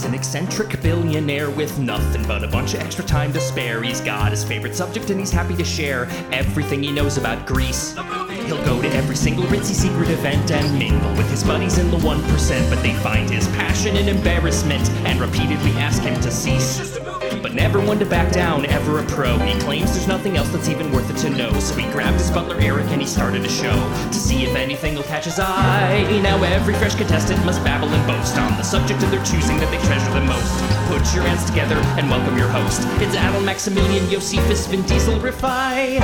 He's an eccentric billionaire with nothing but a bunch of extra time to spare. He's got his favorite subject and he's happy to share everything he knows about Grease. He'll go to every single ritzy secret event and mingle with his buddies in the 1%, but they find his passion and embarrassment and repeatedly ask him to cease. But never one to back down, ever a pro. He claims there's nothing else that's even worth it to know. So he grabbed his butler Eric and he started a show to see if anything will catch his eye. Now every fresh contestant must babble and boast on the subject of their choosing that they treasure the most. Put your hands together and welcome your host. It's Adal Maximilian Josephus Vin Diesel Rifai.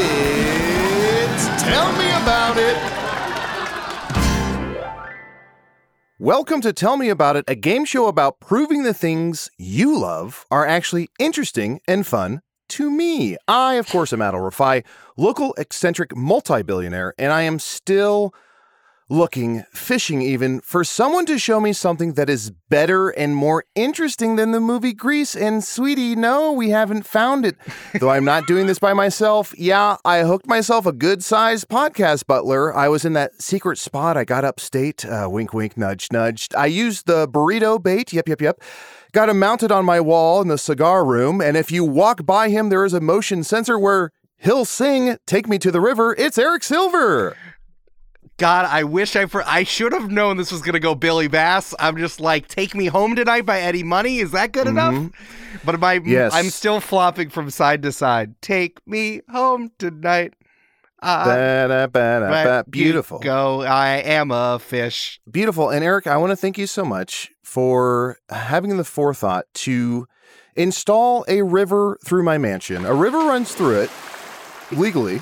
It's Tell Me About It. Welcome to Tell Me About It, a game show about proving the things you love are actually interesting and fun to me. I, of course, am Adal Rifai, local eccentric multi billionaire, and I am still looking, fishing even, for someone to show me something that is better and more interesting than the movie Grease. And sweetie, no, we haven't found it. Though I'm not doing this by myself. Yeah, I hooked myself a good sized podcast butler. I was in that secret spot I got upstate. Uh, wink, wink, nudge, nudge. I used the burrito bait. Yep, yep, yep. Got him mounted on my wall in the cigar room. And if you walk by him, there is a motion sensor where he'll sing Take Me to the River. It's Eric Silver. God, I wish I for I should have known this was gonna go Billy Bass. I'm just like, "Take Me Home Tonight" by Eddie Money. Is that good enough? But my, Yes. I'm still flopping from side to side. Take me home tonight. Uh, Beautiful. Go. I am a fish. Beautiful. And Eric, I want to thank you so much for having the forethought to install a river through my mansion. A river runs through it legally,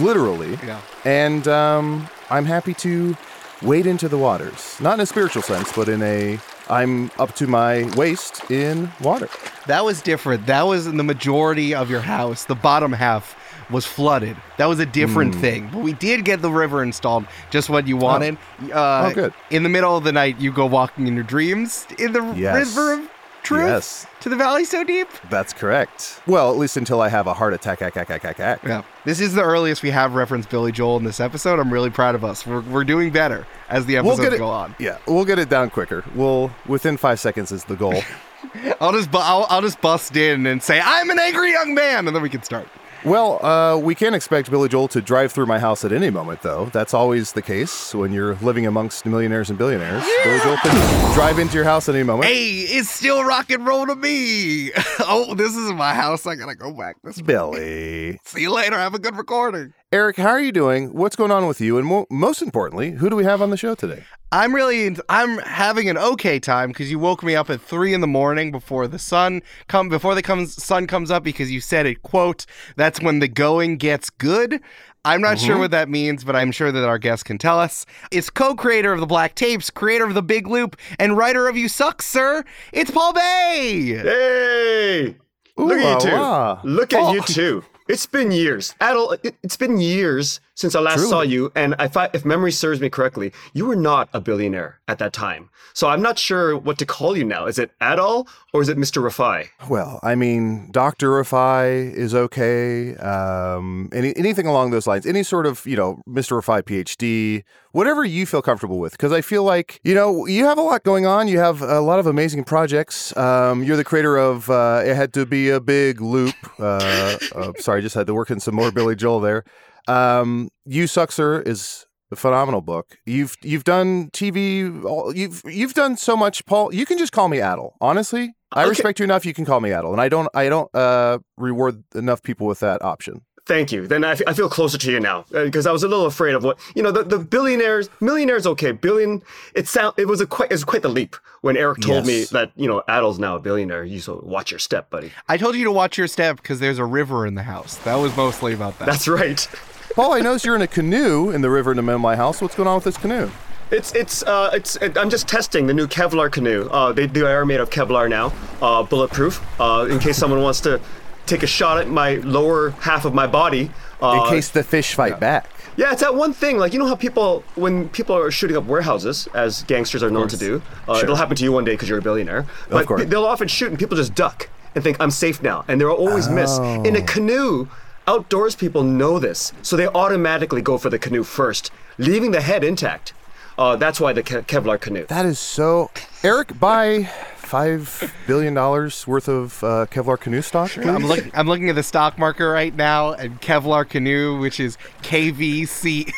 literally. Yeah. And um, I'm happy to wade into the waters. Not in a spiritual sense, but in a I'm up to my waist in water. That was different. That was in the majority of your house. The bottom half was flooded. That was a different Hmm. thing. But we did get the river installed just what you wanted. Uh, Oh, good. In the middle of the night, you go walking in your dreams in the Yes. river of truth Yes. to the valley so deep. That's correct. Well, at least until I have a heart attack. ack, ack, ack, ack, ack. Yeah. This is the earliest we have referenced Billy Joel in this episode. I'm really proud of us. We're, we're doing better as the We'll episodes it. go on. Yeah, we'll get it down quicker. We'll within five seconds is the goal. I'll just bu- I'll, I'll just bust in and say I'm an angry young man, and then we can start. Well, uh, we can't expect Billy Joel to drive through my house at any moment, though. That's always the case when you're living amongst millionaires and billionaires. Billy Joel can drive into your house at any moment. Hey, it's still rock and roll to me. oh, this is my house. I gotta go back. This Billy. See you later. Have a good recording. Eric, how are you doing? What's going on with you? And mo- most importantly, who do we have on the show today? I'm really I'm having an okay time because you woke me up at three in the morning before the sun come before the comes sun comes up because you said it quote that's when the going gets good. I'm not sure mm-hmm. what that means, but I'm sure that our guest can tell us. It's co-creator of the Black Tapes, creator of the Big Loop, and writer of You Suck, Sir. It's Paul Bae. Hey! Look at you two. Look at Oh. you two. It's been years. Adal, it, it's been years since I last Truly. saw you, and if, I, if memory serves me correctly, you were not a billionaire at that time. So I'm not sure what to call you now. Is it Adal or is it Mr. Rifai? Well, I mean, Dr. Rifai is okay. Um, any, anything along those lines, any sort of, you know, Mr. Rifai PhD, whatever you feel comfortable with. Because I feel like, you know, you have a lot going on. You have a lot of amazing projects. Um, you're the creator of uh, It Had to Be a Big Loop. Uh, uh, sorry, just had to work in some more Billy Joel there. Um, you Sir is a phenomenal book. You've you've done TV. all- You've you've done so much, Paul. You can just call me Adal. Honestly, I Okay. respect you enough. You can call me Adal, and I don't I don't uh, reward enough people with that option. Thank you. Then I, f- I feel closer to you now because I was a little afraid of what you know. The, the billionaires, millionaires, okay. Billion. It sound. It was a quite. It was quite the leap when Eric told me that you know Adal's now a billionaire. You so watch your step, buddy. I told you to watch your step because there's a river in the house. That was mostly about that. That's right. Paul, I notice you're in a canoe in the river in the middle of my house. What's going on with this canoe? It's it's uh it's it, I'm just testing the new Kevlar canoe. Uh, they they are made of Kevlar now, uh, bulletproof. Uh, in case someone wants to take a shot at my lower half of my body. Uh, In case the fish fight back. yeah, it's that one thing. Like you know how people when people are shooting up warehouses, as gangsters are known to do. Uh, It'll happen to you one day because you're a billionaire. But course. they'll often shoot and people just duck and think I'm safe now, and they'll always miss. In Oh. a canoe, outdoors people know this, so they automatically go for the canoe first, leaving the head intact. Uh, that's why the Ke- Kevlar canoe. That is so. Eric, buy five billion dollars worth of uh, Kevlar canoe stock. please? I'm looking. I'm looking at the stock market right now, and Kevlar Canoe, which is KVCO,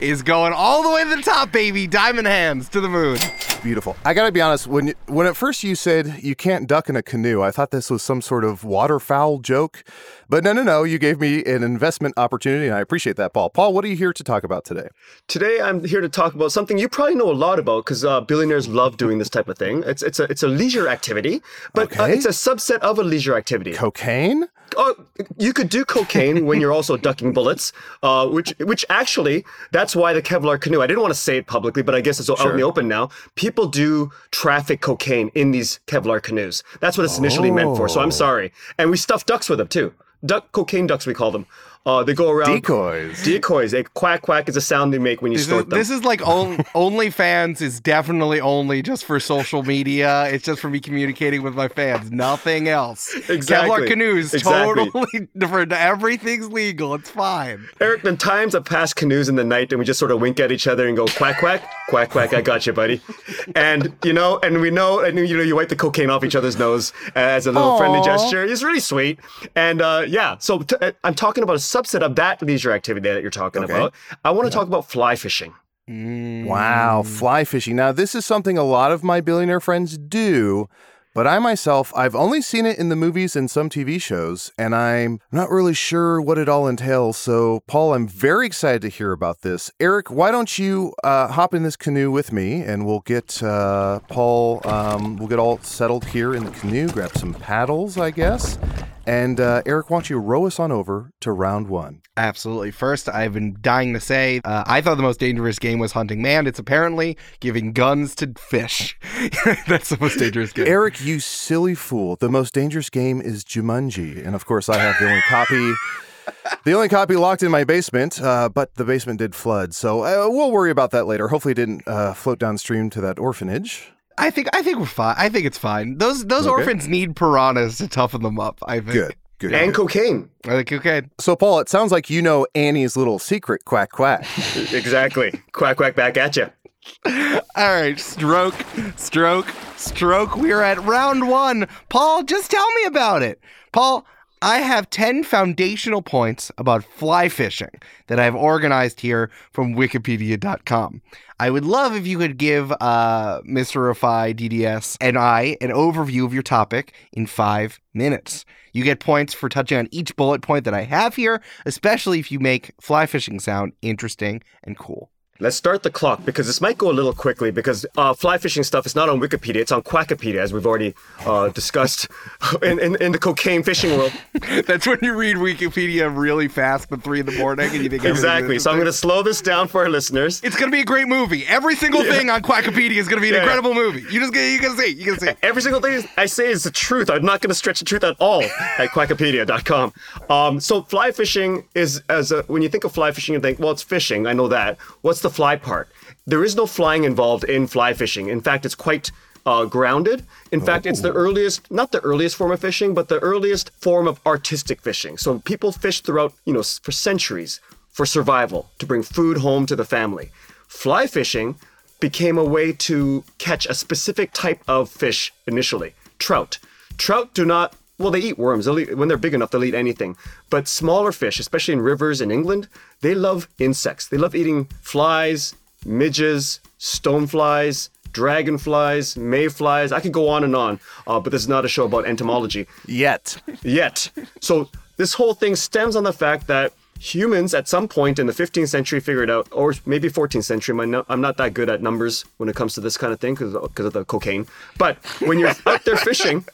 is going all the way to the top, baby. Diamond hands to the moon. Beautiful. I gotta be honest. When you, when at first you said you can't duck in a canoe, I thought this was some sort of waterfowl joke. But no, no, no. You gave me an investment opportunity, and I appreciate that, Paul. Paul, what are you here to talk about today? Today, I'm here to talk about something you probably know a lot about because uh, billionaires love doing this type of thing. It's it's a it's a leisure activity, but uh, it's a subset of a leisure activity. Cocaine? Oh, you could do cocaine when you're also ducking bullets, uh, which which actually that's why the Kevlar canoe. I didn't want to say it publicly, but I guess it's out in the open now. People do traffic cocaine in these Kevlar canoes. That's what it's initially meant for. So I'm sorry. And we stuff ducks with them too. Duck cocaine ducks we call them. Uh, they go around Decoys. Decoys. They quack quack is a sound they make when you This is, them. this is like on, OnlyFans is definitely only just for social media. It's just for me communicating with my fans. Nothing else. Exactly. Kevlar canoes Exactly. totally different. Everything's legal. It's fine. Eric, the times I've passed canoes in the night and we just sort of wink at each other and go quack quack, quack quack, I got you, buddy. And you know, and we know, and you know, you wipe the cocaine off each other's nose as a little friendly gesture. It's really sweet. And uh, yeah, so t- uh, I'm talking about a subset of that leisure activity that you're talking Okay. about. I want to talk about fly fishing. Wow, fly fishing. Now, this is something a lot of my billionaire friends do, but I myself, I've only seen it in the movies and some TV shows, and I'm not really sure what it all entails. So, Paul, I'm very excited to hear about this. Eric, why don't you uh, hop in this canoe with me, and we'll get uh, Paul, um, we'll get all settled here in the canoe, grab some paddles, I guess. And uh, Eric, why don't you row us on over to round one? Absolutely. First, I've been dying to say, uh, I thought the most dangerous game was hunting man. It's apparently giving guns to fish. That's the most dangerous game. Eric, you silly fool. The most dangerous game is Jumanji. And of course, I have the only copy. The only copy locked in my basement, uh, but the basement did flood, so uh, we'll worry about that later. Hopefully, it didn't uh, float downstream to that orphanage. I think I think we're fine. I think it's fine. Those those Okay. orphans need piranhas to toughen them up. I think. Good, good. And cocaine. I think okay. so, Paul, it sounds like you know Annie's little secret. Quack quack. Exactly. quack quack back at you. All right, stroke, stroke, stroke. We're at round one. Paul, just tell me about it. Paul, I have 10 foundational points about fly fishing that I've organized here from wikipedia.com. I would love if you could give uh, Mr. Rifai, DDS, and I an overview of your topic in five minutes. You get points for touching on each bullet point that I have here, especially if you make fly fishing sound interesting and cool. Let's start the clock because this might go a little quickly because uh, fly fishing stuff is not on Wikipedia, it's on Quackopedia, as we've already uh, discussed in, in, in the cocaine fishing world. That's when you read Wikipedia really fast at three in the morning and you think Exactly. So I'm going to slow this down for our listeners. It's gonna be a great movie. Every single thing on Quackopedia is gonna be an Yeah, yeah. incredible movie. You just you gonna see. You gonna see. Every single thing I say is the truth. I'm not going to stretch the truth at all at quackopedia.com. Um, so fly fishing is as a, when you think of fly fishing, you think, well, it's fishing. I know that. What's the fly part? There is no flying involved in fly fishing. In fact, it's quite uh, grounded. In fact, it's the earliest, not the earliest form of fishing, but the earliest form of artistic fishing. So people fished throughout, you know, for centuries for survival, to bring food home to the family. Fly fishing became a way to catch a specific type of fish initially trout. Trout do not, well, they eat worms. They'll eat, when they're big enough, they'll eat anything. But smaller fish, especially in rivers in England, they love insects. They love eating flies, midges, stoneflies, dragonflies, mayflies. I could go on and on, uh, but this is not a show about entomology Yet. yet. So this whole thing stems on the fact that humans at some point in the 15th century figured out, or maybe 14th century. I'm not that good at numbers when it comes to this kind of thing because of the cocaine. But when you're out there fishing.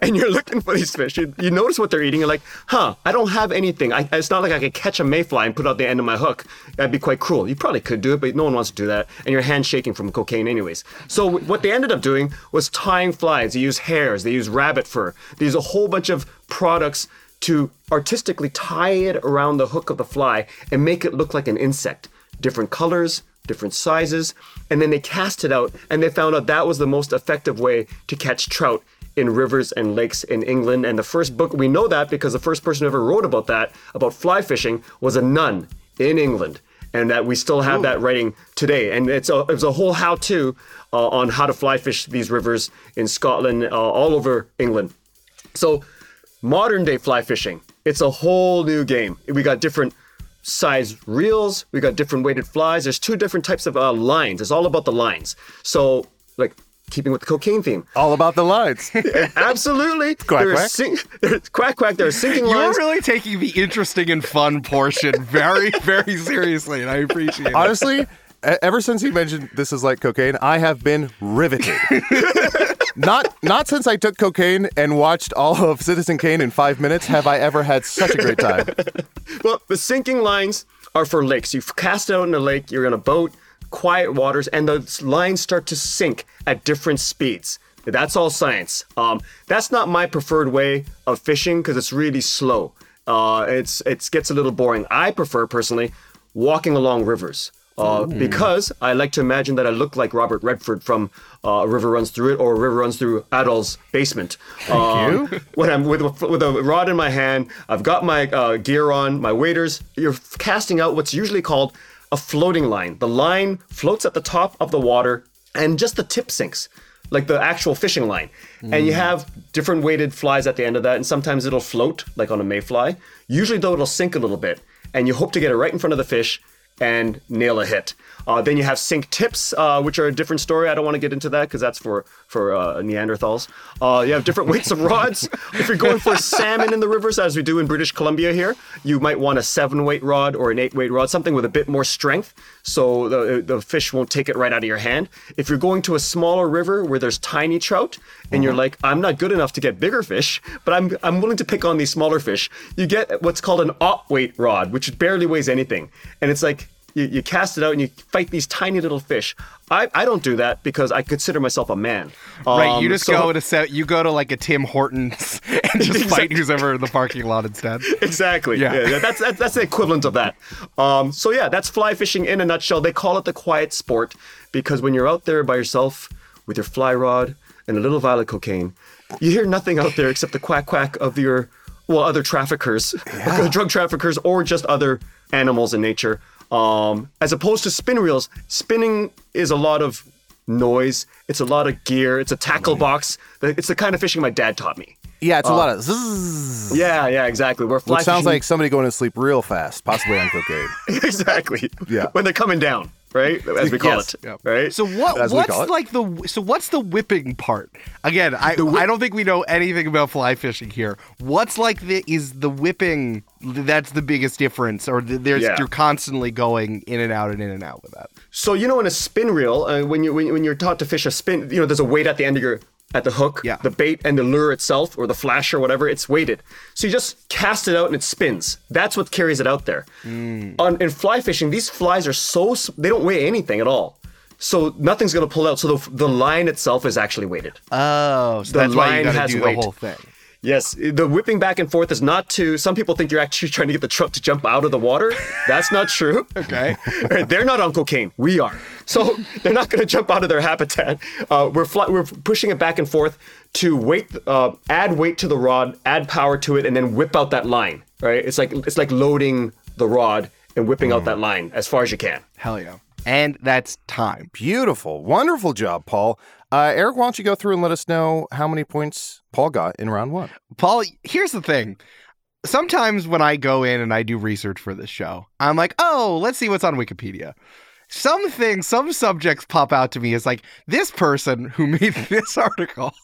And you're looking for these fish. You, you notice what they're eating. You're like, huh, I don't have anything. I, it's not like I could catch a mayfly and put out the end of my hook. That'd be quite cruel. You probably could do it, but no one wants to do that. And your hand's shaking from cocaine, anyways. So what they ended up doing was tying flies. They use hairs. They use rabbit fur. They use a whole bunch of products to artistically tie it around the hook of the fly and make it look like an insect. Different colors, different sizes, and then they cast it out and they found out that was the most effective way to catch trout in rivers and lakes in England. And the first book, we know that because the first person who ever wrote about that, about fly fishing, was a nun in England. and that we still have that writing today. And it's a it's a whole how-to uh, on how to fly fish these rivers in Scotland, uh, all over England. So modern day fly fishing, it's a whole new game. We got different size reels, we got different weighted flies. There's two different types of uh, lines. It's all about the lines. So like keeping with the cocaine theme. All about the lines. Absolutely. Quack, there are quack. sink- quack quack. There are sinking lines. You're really taking the interesting and fun portion very, very seriously, and I appreciate it. Honestly, ever since he mentioned this is like cocaine, I have been riveted. not not since I took cocaine and watched all of Citizen Kane in five minutes have I ever had such a great time. Well, the sinking lines are for lakes. You cast out in a lake, you're in a boat, quiet waters, and the lines start to sink at different speeds. That's all science. Um, that's not my preferred way of fishing because it's really slow. Uh, it's it gets a little boring. I prefer personally walking along rivers. Uh, because I like to imagine that I look like Robert Redford from uh, A River Runs Through It or A River Runs Through Adal's basement. Um, when I'm with, a- with a rod in my hand, I've got my uh, gear on, my waders. You're casting out what's usually called a floating line. The line floats at the top of the water and just the tip sinks, like the actual fishing line. And you mm. have different weighted flies at the end of that, and sometimes it'll float, like on a mayfly. Usually, though, it'll sink a little bit, and you hope to get it right in front of the fish and nail a hit. Uh, then you have sink tips, uh, which are a different story. I don't want to get into that because that's for for uh, Neanderthals. Uh, you have different weights of rods. if you're going for salmon in the rivers, as we do in British Columbia here, you might want a seven weight rod or an eight weight rod, something with a bit more strength, so the the fish won't take it right out of your hand. If you're going to a smaller river where there's tiny trout, and you're like, I'm not good enough to get bigger fish, but I'm I'm willing to pick on these smaller fish. You get what's called an aught weight rod, which barely weighs anything, and it's like you, you cast it out and you fight these tiny little fish. I, I don't do that because I consider myself a man. Right, you Um, just so- go to set, you go to like a Tim Hortons and just fight who's ever in the parking lot instead. Exactly. Yeah. Yeah. that's, that's that's the equivalent of that. Um, so yeah, that's fly fishing in a nutshell. They call it the quiet sport because when you're out there by yourself with your fly rod and a little vial of cocaine, you hear nothing out there except the quack quack of your well other traffickers, drug traffickers, or just other animals in nature. Um, as opposed to spin reels, spinning is a lot of noise. It's a lot of gear. It's a tackle box. It's the kind of fishing my dad taught me. Yeah, it's a lot of zzz, Yeah, yeah, exactly. Where fly which sounds fishing- like somebody going to sleep real fast, possibly on cocaine. exactly. Yeah. When they're coming down, right? As we call Yes. it. Yep. Right. So what? As What's like the? So what's the whipping part? Again, I I don't think we know anything about fly fishing here. What's like the is the whipping? That's the biggest difference, or th- there's Yeah. you're constantly going in and out and in and out with that. So you know, in a spin reel, uh, when you when, when you're taught to fish a spin, you know, there's a weight at the end of your at the hook, Yeah. the bait and the lure itself, or the flash or whatever. It's weighted, so you just cast it out and it spins. That's what carries it out there. Mm. On in fly fishing, these flies are so they don't weigh anything at all. So nothing's gonna pull out. So the, the line itself is actually weighted. Oh, so The that's why you line got to has do weight. the whole thing. Yes, the whipping back and forth is not to. Some people think you're actually trying to get the truck to jump out of the water. That's not true. Okay. they're not Uncle Kane. We are. So they're not going to jump out of their habitat. Uh, we're fly, we're pushing it back and forth to weight, uh, add weight to the rod, add power to it, and then whip out that line. Right? It's like it's like loading the rod and whipping out that line as far as you can. Hell yeah. And that's time. Beautiful. Wonderful job, Paul. Uh, Eric, why don't you go through and let us know how many points Paul got in round one? Paul, here's the thing. Sometimes when I go in and I do research for this show, I'm like, oh, let's see what's on Wikipedia. Some things, some subjects pop out to me as like, this person who made this article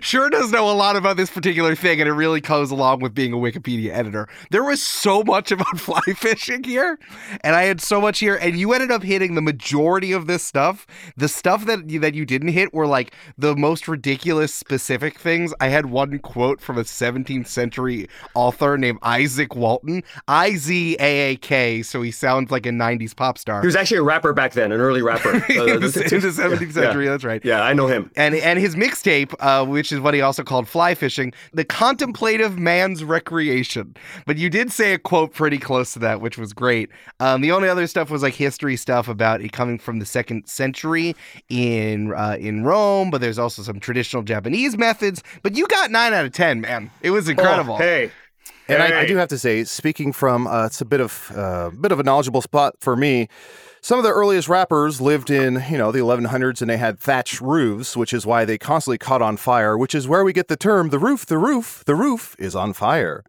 sure does know a lot about this particular thing, and it really goes along with being a Wikipedia editor. There was so much about fly fishing here, and I had so much here, and you ended up hitting the majority of this stuff. The stuff that you, that you didn't hit were like the most ridiculous specific things. I had one quote from a 17th century author named Izaak Walton, I Z A A K, so he sounds like a 90s pop star. He was actually a rapper back then, an early rapper. Uh, in, the, in the 17th yeah. century, that's right Yeah, I know him. and and his mixtape, uh, which is what he also called fly fishing, the contemplative man's recreation. But you did say a quote pretty close to that, which was great. Um, the only other stuff was like history stuff about it coming from the second century in uh, in Rome. But there's also some traditional Japanese methods. But you got nine out of ten, man. It was incredible. Oh, hey, And I, I do have to say, speaking from uh, it's a bit of uh, bit of a knowledgeable spot for me. Some of the earliest rappers lived in, you know, the 1100s and they had thatched roofs, which is why they constantly caught on fire, which is where we get the term the roof, the roof, the roof is on fire.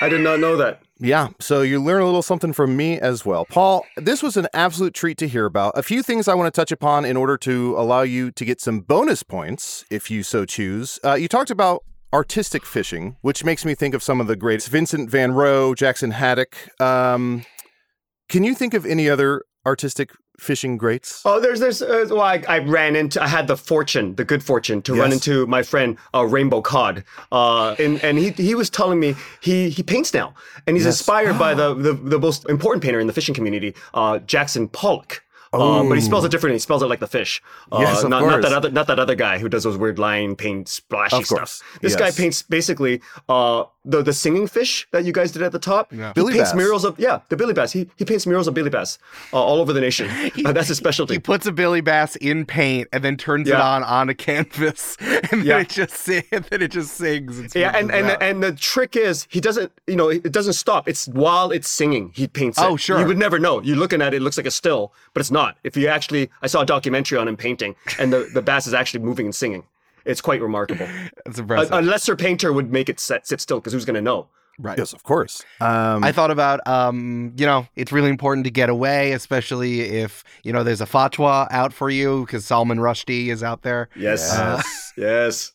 I did not know that. Yeah, so you learn a little something from me as well. Paul, this was an absolute treat to hear about. A few things I want to touch upon in order to allow you to get some bonus points, if you so choose. Uh, you talked about artistic fishing, which makes me think of some of the greats Vincent Van Roe, Jackson Haddock. Um, can you think of any other artistic fishing greats? Oh, there's there's uh, well, I, I ran into I had the fortune, the good fortune to run into my friend uh, Rainbow Cod, uh, and and he he was telling me he he paints now, and he's Yes. inspired by the, the the most important painter in the fishing community, uh, Jackson Pollock. Uh, but he spells it differently. He spells it like the fish. Uh, Yes, of not, not that other not that other guy who does those weird line paint splashy stuff. This guy paints basically uh, the the singing fish that you guys did at the top. Yeah. He Billy paints bass. murals of yeah the Billy Bass. He he paints murals of Billy Bass uh, all over the nation. Uh, that's his specialty. He puts a Billy Bass in paint and then turns it on on a canvas, and then Yeah. it just sing, and then it just sings. And Yeah, and and out. and the trick is he doesn't, you know, it doesn't stop. It's while it's singing, he paints it. Oh, sure. You would never know. You're looking at it, it looks like a still, but it's not. If you actually, I saw a documentary on him painting, and the the bass is actually moving and singing. It's quite remarkable. it's a, impressive. a lesser painter would make it set, sit still because who's going to know? right. Yes, of course. Um, I thought about, um, you know, it's really important to get away, especially if you know there's a fatwa out for you because Salman Rushdie is out there. Yes, yes. yes.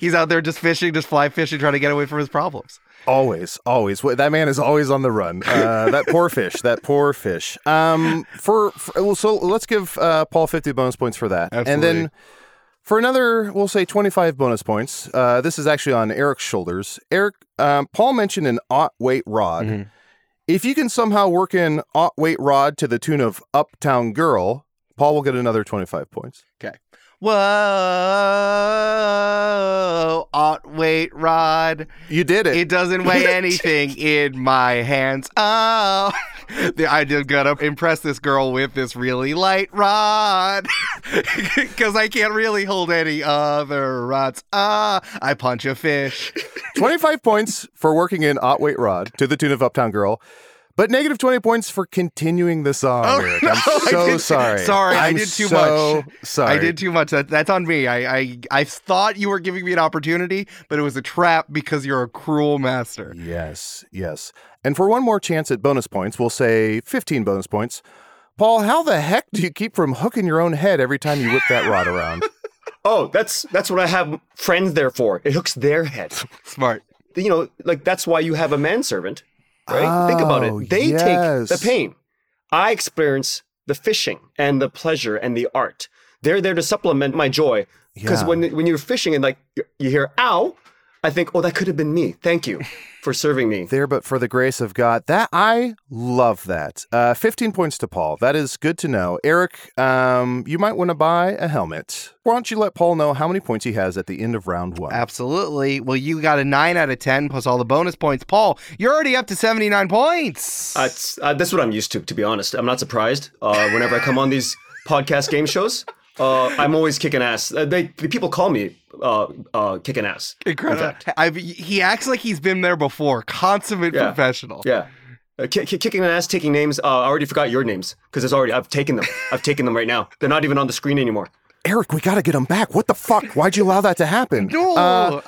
He's out there just fishing, just fly fishing, trying to get away from his problems. Always, always. That man is always on the run. Uh, that poor fish. That poor fish. Um, for, for well, so let's give uh, Paul fifty bonus points for that, and then for another, we'll say twenty-five bonus points. Uh, this is actually on Eric's shoulders. Eric, um, Paul mentioned an ought weight rod. Mhm. If you can somehow work in ought weight rod to the tune of Uptown Girl, Paul will get another twenty-five points. Whoa, ought weight rod. You did it. It doesn't weigh anything in my hands. Oh, I just gotta impress this girl with this really light rod because I can't really hold any other rods. Ah, I punch a fish. 25 points for working in Ought Weight Rod to the tune of Uptown Girl, but negative 20 points for continuing the song. Oh, Eric. no, I'm I so did- sorry. sorry, I I'm did too so much. Sorry. I did too much. That, that's on me. I, I I thought you were giving me an opportunity, but it was a trap because you're a cruel master. Yes, yes. And for one more chance at bonus points, we'll say 15 bonus points. Paul, how the heck do you keep from hooking your own head every time you whip that rod around? Oh, that's that's what I have friends there for. It hooks their head. Smart. You know, like that's why you have a manservant, right? Think about Oh, it. They yes. take the pain. I experience the fishing and the pleasure and the art. They're there to supplement my joy. Because Yeah. when when you're fishing and like you- you hear "ow," I think, "Oh, that could have been me. Thank you for serving me." there, but for the grace of God. That I love that. Uh, 15 points to Paul. That is good to know. Eric, um, you might want to buy a helmet. Why don't you let Paul know how many points he has at the end of round one? Absolutely. Well, you got a 9 out of 10 plus all the bonus points. Paul, you're already up to 79 points. Uh, uh, that's what I'm used to, to be honest. I'm not surprised. Uh, whenever I come on these podcast game shows, uh, I'm always kicking ass. Uh, they the people call me uh, uh, kicking ass. Incredible. fact. I've, he acts like he's been there before. Consummate Yeah. professional. Yeah. Uh, ki- ki- kicking ass, taking names. Uh, I already forgot your names because it's already. I've taken them. I've taken them right now. They're not even on the screen anymore. Eric, we got to get him back. What the fuck? Why'd you allow that to happen? No. Uh,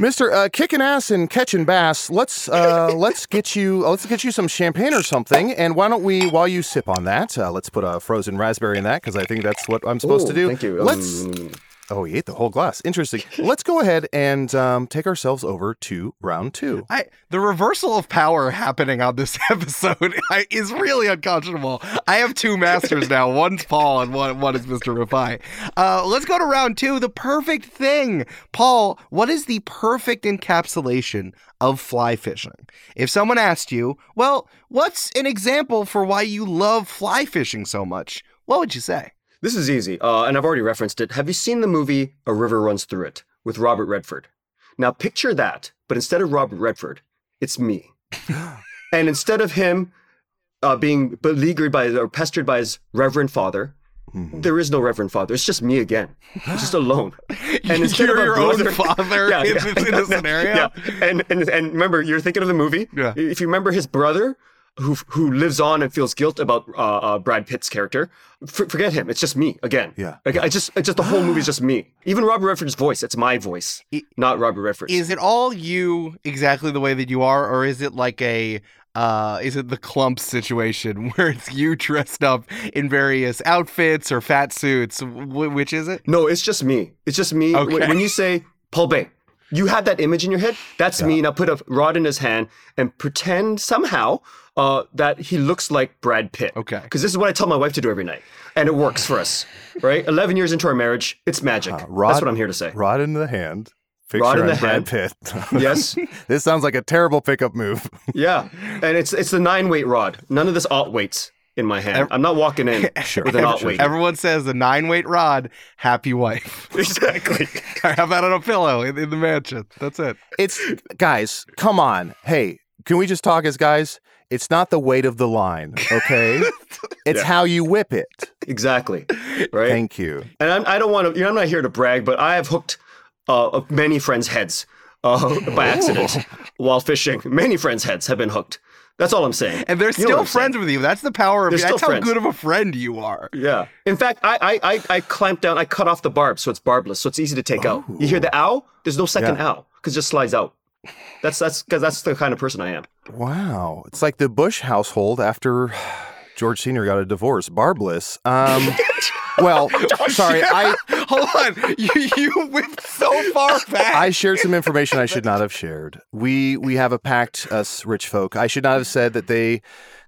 Mister uh, kicking ass and catching bass. Let's uh, let's get you let's get you some champagne or something. And why don't we, while you sip on that, uh, let's put a frozen raspberry in that because I think that's what I'm supposed to do. Thank you. Let's. Um, Oh, he ate the whole glass. Interesting. let's go ahead and um, take ourselves over to round two. I, the reversal of power happening on this episode I, is really unconscionable. I have two masters now. One's Paul and one, one is Mr. Rifai. Uh, let's go to round two. The perfect thing. Paul, what is the perfect encapsulation of fly fishing? If someone asked you, well, what's an example for why you love fly fishing so much? What would you say? This is easy, uh, and I've already referenced it. Have you seen the movie A River Runs Through It with Robert Redford? Now picture that, but instead of Robert Redford, it's me. and instead of him uh, being beleaguered by or pestered by his reverend father, Mhm. there is no reverend father. It's just me again, just alone. And instead You're of your brother, own father in, this, in this scenario. Yeah, and, and and remember, you're thinking of the movie. Yeah. If you remember his brother, who who lives on and feels guilt about uh, uh, Brad Pitt's character, f- forget him. It's just me again. Yeah. Like, I just, it's just the whole movie's just me. Even Robert Redford's voice, it's my voice, I- not Robert Redford's. Is it all you exactly the way that you are, or is it like a uh, is it the clump situation where it's you dressed up in various outfits or fat suits? Wh- which is it? No, it's just me. It's just me. When- Okay. When you say Paul Bae, you have that image in your head. That's me. Now put a rod in his hand and pretend somehow uh, that he looks like Brad Pitt. Okay. Because this is what I tell my wife to do every night, and it works for us. Right? Eleven years into our marriage, it's magic. Uh, rod- That's what I'm here to say. Rod in the hand. Picture Rod in the Brad hand. Pitt. Yes. this sounds like a terrible pickup move. Yeah, and it's it's the nine weight rod. None of this aught weights in my hand. I'm not walking in Sure. with an aught weight. Everyone says the nine weight rod, happy wife. Exactly. I have that on a pillow in, in the mansion. That's it. It's guys, come on. Hey, can we just talk as guys? It's not the weight of the line, okay? It's Yeah. how you whip it. Exactly. Right. Thank you. and I'm, I don't want to. You know, I'm not here to brag, but I have hooked uh, many friends' heads uh, by accident while fishing. Many friends' heads have been hooked. That's all I'm saying. And they're You still what I'm saying. friends with you. That's the power of They're That's still how friends. good of a friend you are. Yeah. In fact, I, I I I clamped down. I cut off the barb, so it's barbless, so it's easy to take out. You hear the ow? There's no second Yeah. ow because it just slides out. That's that's because that's the kind of person I am. Wow. It's like the Bush household after George Sr. got a divorce. Barbless. Um well, sorry, I Hold on. You, you whipped so far back. I shared some information I should not have shared. We we have a pact, us rich folk. I should not have said that they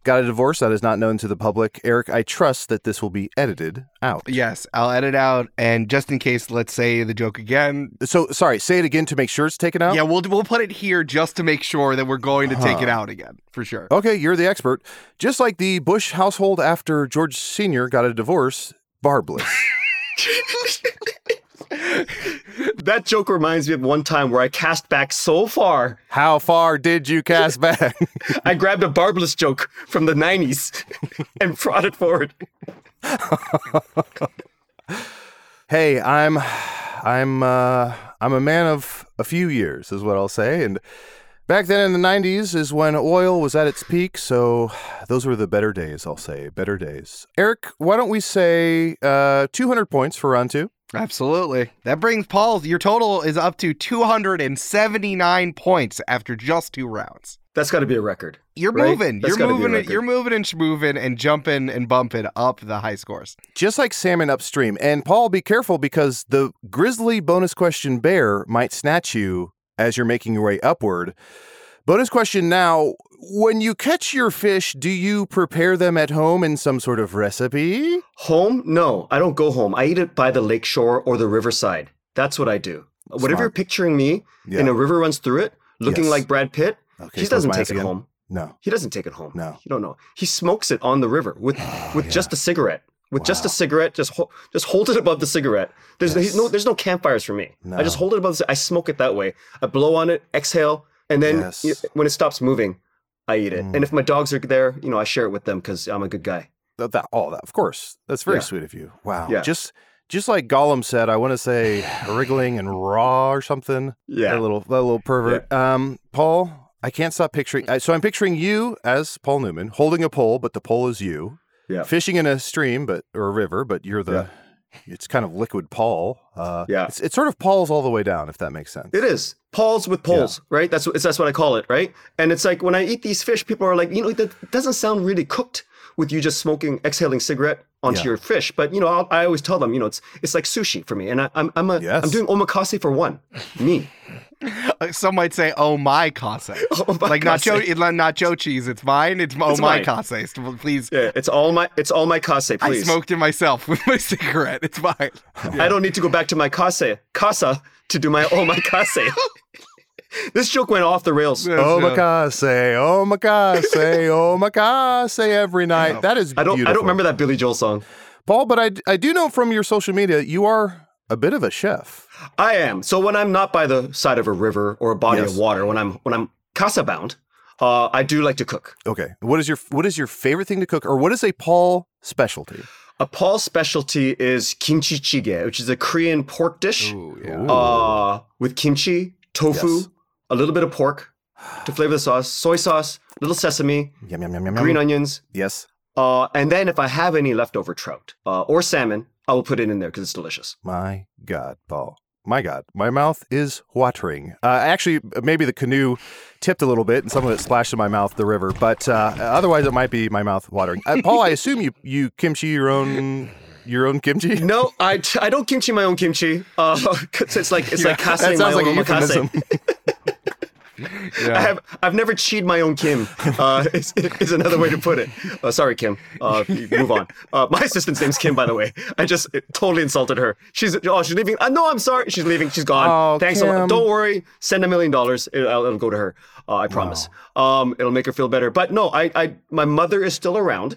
got a divorce. That is not known to the public. Eric, I trust that this will be edited out. Yes, I'll edit out, and just in case, let's say the joke again. So sorry, say it again to make sure it's taken out. Yeah, we'll we'll put it here just to make sure that we're going to take it out again for sure. Okay, you're the expert. Just like the Bush household after George Sr. got a divorce, barbless. That joke reminds me of one time where I cast back so far, How far did you cast back? I grabbed a barbless joke from the 90s and brought it forward. hey, I'm I'm uh I'm a man of a few years is what I'll say and back then in the 90s is when oil was at its peak, so those were the better days, I'll say, better days. Eric, why don't we say uh 200 points for round 2? Absolutely. That brings Paul's. Your total is up to 279 points after just two rounds. That's got to be a record. You're Right? moving. That's You're gotta be a moving. it. You're moving and schmoving and jumping and bumping up the high scores. Just like salmon upstream. And Paul, be careful because the grizzly bonus question bear might snatch you as you're making your way upward. Bonus question now when you catch your fish, do you prepare them at home in some sort of recipe? Home? No, I don't go home. I eat it by the lake shore or the riverside. That's what I do. Whatever you're picturing me, Yeah. and a river runs through it, looking Yes. like Brad Pitt, Okay, he doesn't take it again. home. No. He doesn't take it home. No. You don't know. He smokes it on the river with oh, with yeah. just a cigarette. With just a cigarette, just ho- just hold it above the cigarette. There's Yes. no there's no campfires for me. I just hold it above. The, I smoke it that way. I blow on it, exhale, and then Yes. when it stops moving, I eat it. Mm. And if my dogs are there, you know, I share it with them because I'm a good guy. That, that, all that, of course. That's very Yeah. sweet of you. Wow. Yeah. Just just like Gollum said, I want to say wriggling and raw or something. Yeah. That little that little pervert. Um, Paul, I can't stop picturing. So I'm picturing you as Paul Newman holding a pole, but the pole is you. Yeah. Fishing in a stream, but or a river, but you're the. It's kind of liquid Paul. Uh, Yeah. It's, it's sort of Paul's all the way down, if that makes sense. It is Paul's with poles, right? That's what that's what I call it, right? And it's like when I eat these fish, people are like, you know, that doesn't sound really cooked with you just smoking, exhaling cigarette onto Yeah. your fish. But you know, I'll, I always tell them, you know, it's it's like sushi for me, and I, I'm I'm a Yes. am doing omakase for one, me. Uh, Some might say, "Oh my kase," like Omakase. it- not Joe cheese. It's mine. It's oh It's my mine. kase. Please, Yeah, it's all my it's all my kase, Please, I smoked it myself with my cigarette. It's fine. I don't need to go back to my kase casa to do my omakase. this joke went off the rails. Yes, Omakase, omakase, omakase every night. That is I don't I don't remember that Billy Joel song. Paul, but I, I do know from your social media you are a bit of a chef. I am. So when I'm not by the side of a river or a body Yes. of water, when I'm when I'm casa bound, uh, I do like to cook. Okay. What is your what is your favorite thing to cook, or what is a Paul specialty? A Paul specialty is kimchi jjigae, which is a Korean pork dish Ooh, yeah. uh, with kimchi, tofu, Yes. A little bit of pork to flavor the sauce, soy sauce, little sesame, Yum, yum, yum, yum, green yum. onions, Yes. uh, and then if I have any leftover trout uh, or salmon, I will put it in there because it's delicious. My God, Paul. My God, my mouth is watering. Uh, actually, maybe the canoe tipped a little bit and some of it splashed in my mouth, the river, but uh, otherwise it might be my mouth watering. Uh, Paul, I assume you, you kimchi your own your own kimchi? No, I, I don't kimchi my own kimchi. Uh, it's like it's like that casting my sounds like own omakase. Yeah. I have I've never cheated my own Kim. Uh, is, is another way to put it. Uh, sorry, Kim. Uh, move on. Uh, my assistant's name's Kim, by the way. I just totally insulted her. She's oh she's leaving. Uh, no, I'm sorry. She's leaving. She's gone. Oh, Thanks Kim. lot. Don't worry. Send a million dollars. It'll, it'll go to her. Uh, I promise. Um, it'll make her feel better. But no, I, I my mother is still around.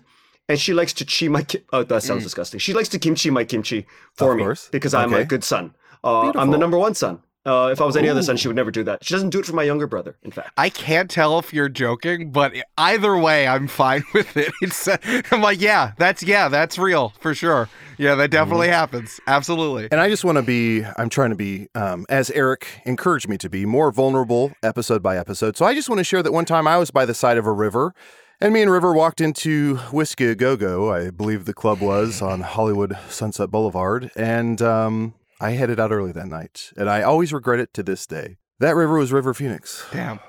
And she likes to chi my ki- oh that sounds disgusting. She likes to kimchi my kimchi for Mm. Me because I'm a good son. Uh, I'm the number one son. Uh, if I was any other son, she would never do that. She doesn't do it for my younger brother. In fact. I can't tell if you're joking, but either way, I'm fine with it. It's, I'm like, yeah, that's yeah, that's real for sure. Yeah, that definitely happens. Absolutely. And I just want to be, I'm trying to be, um, as Eric encouraged me to be, more vulnerable episode by episode. So I just want to share that one time I was by the side of a river, and me and River walked into Whiskey A Go Go, I believe the club was on Hollywood Sunset Boulevard, and um, I headed out early that night. And I always regret it to this day. That river was River Phoenix. Damn.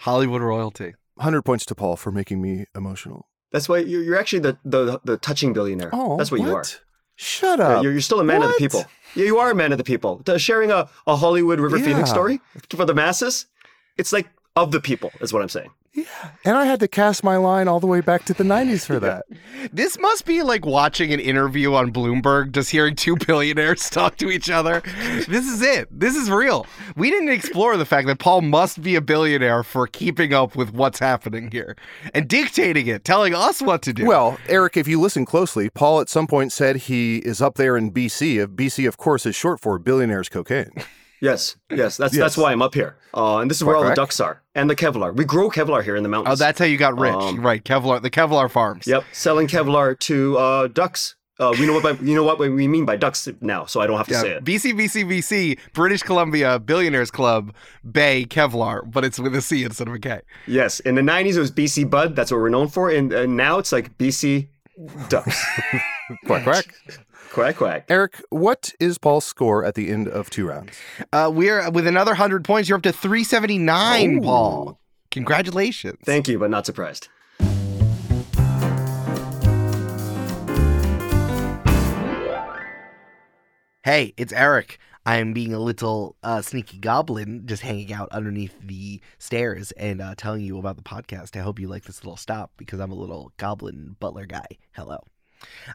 Hollywood royalty. 100 points to Paul for making me emotional. That's why you're, you're actually the, the the touching billionaire. Oh, That's what, you are. Shut up. You're, you're still a man of the people. Yeah, you are a man of the people. To- sharing a, a Hollywood River Yeah. Phoenix story for the masses, it's like of the people, is what I'm saying. And I had to cast my line all the way back to the 90s for that. This must be like watching an interview on Bloomberg, just hearing two billionaires talk to each other. This is it. This is real. We didn't explore the fact that Paul must be a billionaire for keeping up with what's happening here and dictating it, telling us what to do. Well, Eric, if you listen closely, Paul at some point said he is up there in BC. BC, of course, is short for billionaires cocaine. Yes, yes. That's Yes. that's why I'm up here. Uh, and this is where all the Quack, quack. ducks are and the Kevlar. We grow Kevlar here in the mountains. oh, that's how you got rich, Um, right? Kevlar, the Kevlar farms. Yep, selling Kevlar to uh, ducks. Uh, we know what by, you know what we mean by ducks now, so I don't have to Yeah, say it. BC, BC, BC, British Columbia Billionaires Club, Bay Kevlar, but it's with a C instead of a K. Yes, in the '90s it was BC Bud. That's what we're known for, and, and now it's like BC Ducks. quack, quack. Quack quack. Eric, what is Paul's score at the end of two rounds? Uh, we're with another 100 points. You're up to 379, Paul. Congratulations. Thank you, but not surprised. Hey, it's Eric. I am being a little uh, sneaky goblin, just hanging out underneath the stairs and uh, telling you about the podcast. I hope you like this little stop because I'm a little goblin butler guy. Hello.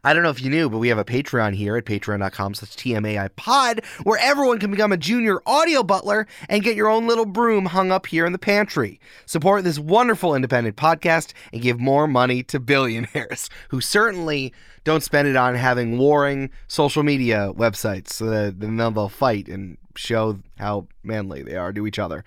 I don't know if you knew, but we have a Patreon here at patreon.com slash TMAI pod where everyone can become a junior audio butler and get your own little broom hung up here in the pantry. Support this wonderful independent podcast and give more money to billionaires who certainly don't spend it on having warring social media websites so that then they'll fight and show how manly they are to each other.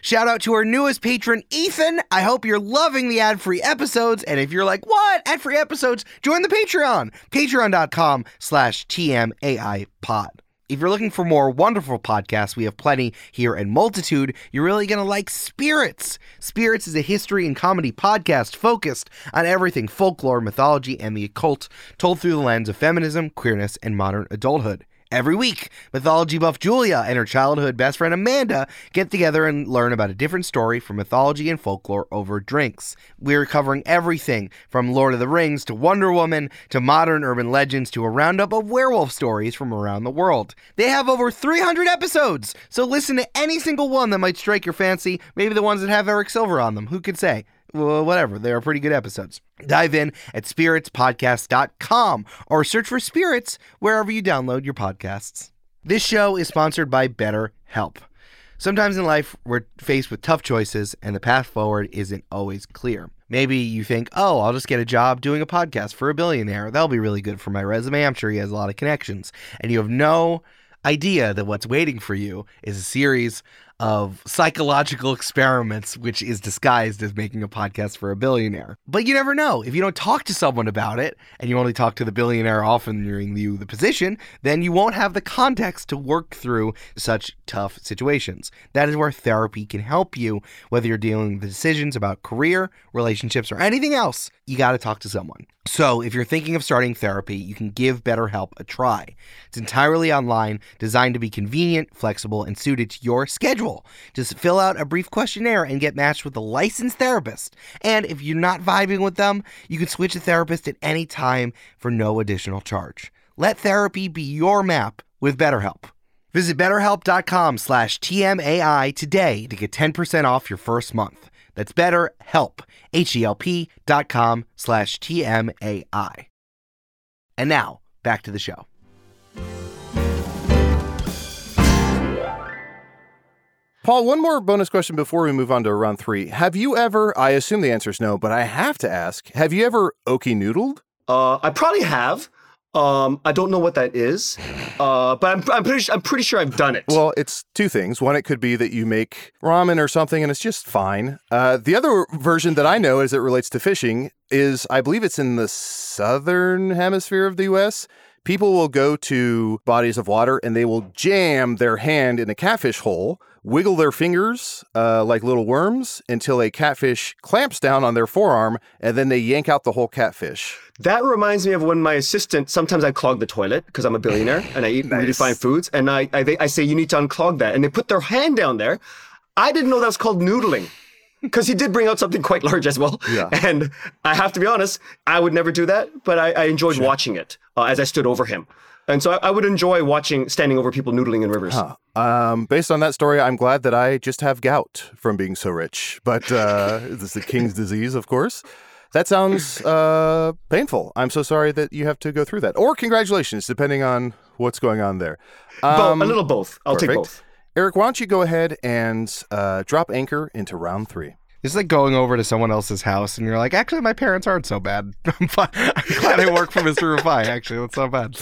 Shout out to our newest patron, Ethan. I hope you're loving the ad-free episodes. And if you're like, what? Ad-free episodes? Join the Patreon. Patreon.com slash TMAI pod. If you're looking for more wonderful podcasts, we have plenty here and multitude. You're really going to like Spirits. Spirits is a history and comedy podcast focused on everything folklore, mythology, and the occult, told through the lens of feminism, queerness, and modern adulthood. Every week, mythology buff Julia and her childhood best friend Amanda get together and learn about a different story from mythology and folklore over drinks. We're covering everything from Lord of the Rings to Wonder Woman to modern urban legends to a roundup of werewolf stories from around the world. They have over 300 episodes, so listen to any single one that might strike your fancy, maybe the ones that have Eric Silver on them. Who could say? Well, whatever. They are pretty good episodes. Dive in at spiritspodcast.com or search for Spirits wherever you download your podcasts. This show is sponsored by BetterHelp. Sometimes in life, we're faced with tough choices and the path forward isn't always clear. Maybe you think, oh, I'll just get a job doing a podcast for a billionaire. That'll be really good for my resume. I'm sure he has a lot of connections. And you have no idea that what's waiting for you is a series of psychological experiments, which is disguised as making a podcast for a billionaire. But you never know. If you don't talk to someone about it and you only talk to the billionaire offering you the position, then you won't have the context to work through such tough situations. That is where therapy can help you, whether you're dealing with decisions about career, relationships, or anything else. You got to talk to someone. So, if you're thinking of starting therapy, you can give BetterHelp a try. It's entirely online, designed to be convenient, flexible, and suited to your schedule. Just fill out a brief questionnaire and get matched with a licensed therapist. And if you're not vibing with them, you can switch a therapist at any time for no additional charge. Let therapy be your map with BetterHelp. Visit betterhelp.com slash TMAI today to get 10% off your first month. That's BetterHelp, H-E-L-P dot com slash T-M-A-I. And now, back to the show. Paul, one more bonus question before we move on to round three. Have you ever, I assume the answer is no, but I have to ask, have you ever okie noodled? Uh, I probably have. Um, I don't know what that is, uh, but I'm, I'm pretty I'm pretty sure I've done it. Well, it's two things. One, it could be that you make ramen or something and it's just fine. Uh, the other version that I know as it relates to fishing is I believe it's in the southern hemisphere of the US. People will go to bodies of water and they will jam their hand in a catfish hole, wiggle their fingers uh, like little worms until a catfish clamps down on their forearm, and then they yank out the whole catfish. That reminds me of when my assistant. Sometimes I clog the toilet because I'm a billionaire and I eat really Nice. fine foods, and I, I they, I say you need to unclog that, and they put their hand down there. I didn't know that was called noodling. Because he did bring out something quite large as well. Yeah. And I have to be honest, I would never do that, but I, I enjoyed watching it uh, as I stood over him. And so I, I would enjoy watching, standing over people noodling in rivers. Um, based on that story, I'm glad that I just have gout from being so rich. But uh, this is the king's disease, of course. That sounds uh, painful. I'm so sorry that you have to go through that. Or congratulations, depending on what's going on there. Um, a little both. I'll take both. Eric, why don't you go ahead and uh, drop anchor into round three? It's like going over to someone else's house and you're like, actually, my parents aren't so bad. I'm, fine. I'm glad I work for Mr. Rifai. Actually, that's not bad.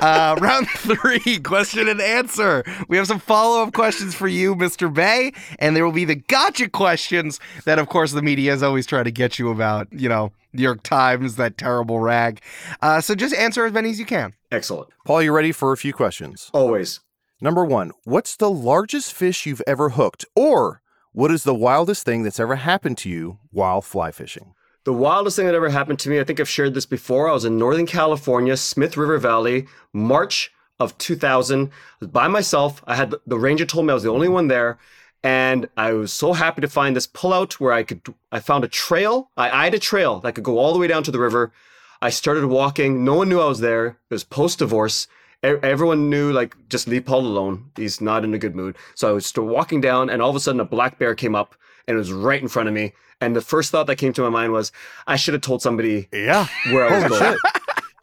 Uh, round three, question and answer. We have some follow up questions for you, Mr. Bae, and there will be the gotcha questions that, of course, the media is always trying to get you about. You know, New York Times, that terrible rag. Uh, so just answer as many as you can. Excellent. Paul, you ready for a few questions? Always. Number one, what's the largest fish you've ever hooked? Or what is the wildest thing that's ever happened to you while fly fishing? The wildest thing that ever happened to me, I think I've shared this before. I was in Northern California, Smith River Valley, March of 2000. By myself. I had the ranger told me I was the only one there. And I was so happy to find this pullout where I could, I found a trail. I eyed a trail that could go all the way down to the river. I started walking. No one knew I was there. It was post divorce. Everyone knew, like, just leave Paul alone. He's not in a good mood. So I was still walking down, and all of a sudden, a black bear came up and it was right in front of me. And the first thought that came to my mind was, I should have told somebody Yeah. where I was going.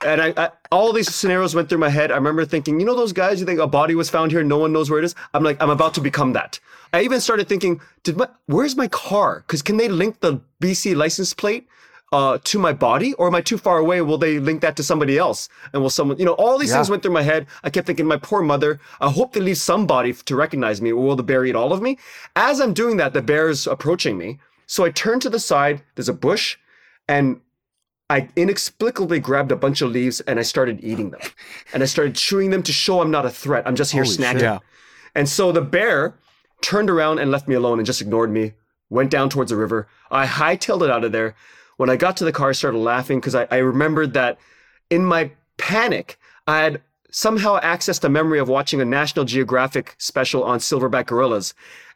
And I, I, all these scenarios went through my head. I remember thinking, you know, those guys, you think a body was found here, no one knows where it is. I'm like, I'm about to become that. I even started thinking, did my, where's my car? Because can they link the BC license plate uh, to my body, or am I too far away? Will they link that to somebody else? And will someone, you know, all these things went through my head. I kept thinking, my poor mother. I hope they leave somebody to recognize me, or will the bear eat all of me? As I'm doing that, the bear's approaching me. So I turn to the side. There's a bush, and I inexplicably grabbed a bunch of leaves and I started eating them. And I started chewing them to show I'm not a threat. I'm just here Holy snacking. Yeah. And so the bear turned around and left me alone and just ignored me, went down towards the river. I hightailed it out of there. When I got to the car, I started laughing because I, I remembered that in my panic, I had somehow accessed a memory of watching a National Geographic special on silverback gorillas.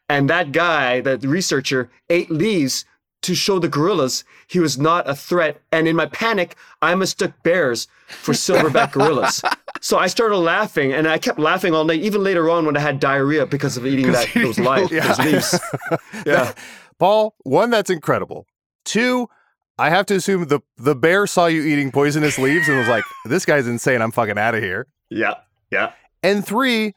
And that guy, that researcher, ate leaves to show the gorillas he was not a threat. And in my panic, I mistook bears for silverback gorillas. So I started laughing, and I kept laughing all night, even later on when I had diarrhea because of eating that, those, li- those leaves. Yeah. Paul, one, that's incredible. Two, I have to assume the the bear saw you eating poisonous leaves and was like, "This guy's insane. I'm fucking out of here." Yeah. Yeah. And three,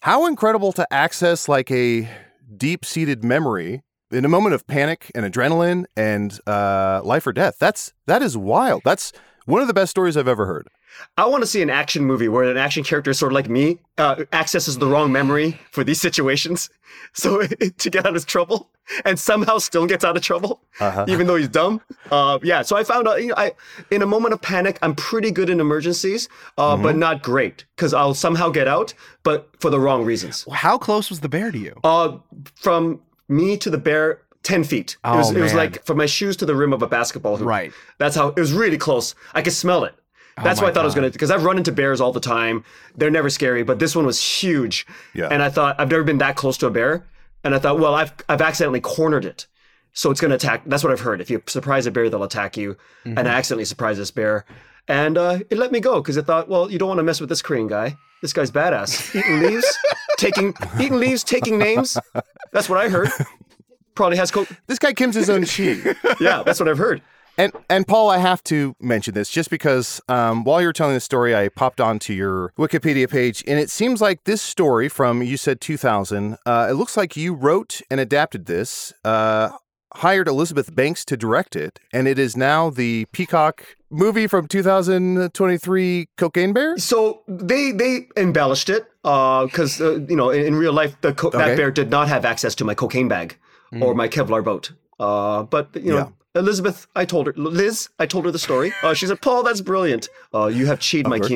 how incredible to access like a deep seated memory in a moment of panic and adrenaline and uh, life or death. That's that is wild. That's One of the best stories I've ever heard. I want to see an action movie where an action character, sort of like me, uh, accesses the wrong memory for these situations, so to get out of trouble, and somehow still gets out of trouble, Uh-huh. even though he's dumb. Uh, yeah, so I found out, you know, I in a moment of panic, I'm pretty good in emergencies, uh, Mm-hmm. but not great because I'll somehow get out, but for the wrong reasons. How close was the bear to you? Uh, from me to the bear. 10 feet. Oh, it was, it was like from my shoes to the rim of a basketball hoop. Right. That's how it was really close. I could smell it. That's Oh why I thought I was gonna because I've run into bears all the time. They're never scary, but this one was huge. Yeah. And I thought I've never been that close to a bear. And I thought, well, I've I've accidentally cornered it. So it's gonna attack. That's what I've heard. If you surprise a bear, they'll attack you. Mm-hmm. And I accidentally surprised this bear. And uh, it let me go because I thought, well, you don't want to mess with this Korean guy. This guy's badass. Eating leaves, taking eating leaves, taking names. That's what I heard. Probably has coke. This guy Kim's his own chi. Yeah, that's what I've heard. And and Paul, I have to mention this just because um, while you were telling the story, I popped onto your Wikipedia page, and it seems like this story from you said 2000. Uh, it looks like you wrote and adapted this, uh, hired Elizabeth Banks to direct it, and it is now the Peacock movie from 2023, Cocaine Bear. So they they embellished it because uh, you know in, in real life the co- Okay. that bear did not have access to my cocaine bag or my Kevlar boat. Uh, but you know. Yeah. Elizabeth, I told her, Liz, I told her the story. Uh, she said, Paul, that's brilliant. Uh, you have cheated my course.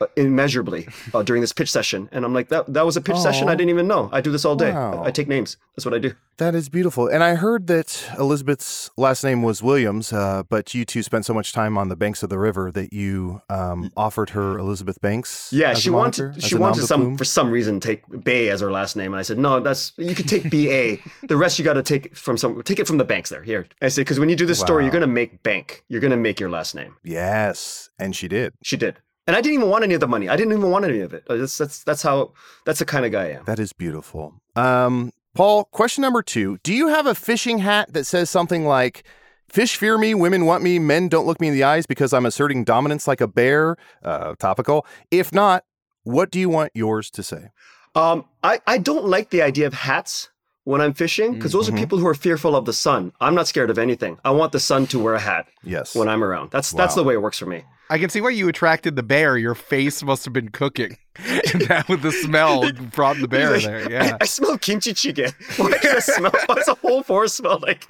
Uh, immeasurably uh, during this pitch session. And I'm like, that, that was a pitch session? I didn't even know. I do this all day. Wow. I, I take names. That's what I do. That is beautiful. And I heard that Elizabeth's last name was Williams, uh, but you two spent so much time on the banks of the river that you um, offered her Elizabeth Banks. Yeah, she wanted she wanted some plume? for some reason take Bay as her last name, and I said no, that's you could take B A. the rest you got to take from some take it from the banks there. Here, I said because when you do this story, you're gonna make bank. You're gonna make your last name. Yes, and she did. She did, and I didn't even want any of the money. I didn't even want any of it. That's that's that's how that's the kind of guy I am. That is beautiful. Um, Paul, question number two: Do you have a fishing hat that says something like? Fish fear me, women want me, men don't look me in the eyes because I'm asserting dominance like a bear. Uh, topical. If not, what do you want yours to say? Um, I I don't like the idea of hats when I'm fishing because those Mhm. are people who are fearful of the sun. I'm not scared of anything. I want the sun to wear a hat Yes. when I'm around. That's that's the way it works for me. I can see why you attracted the bear. Your face must have been cooking. and that with the smell brought the bear like, there. Yeah. I, I smell kimchi chicken. Why does that smell? Why does the whole forest smell like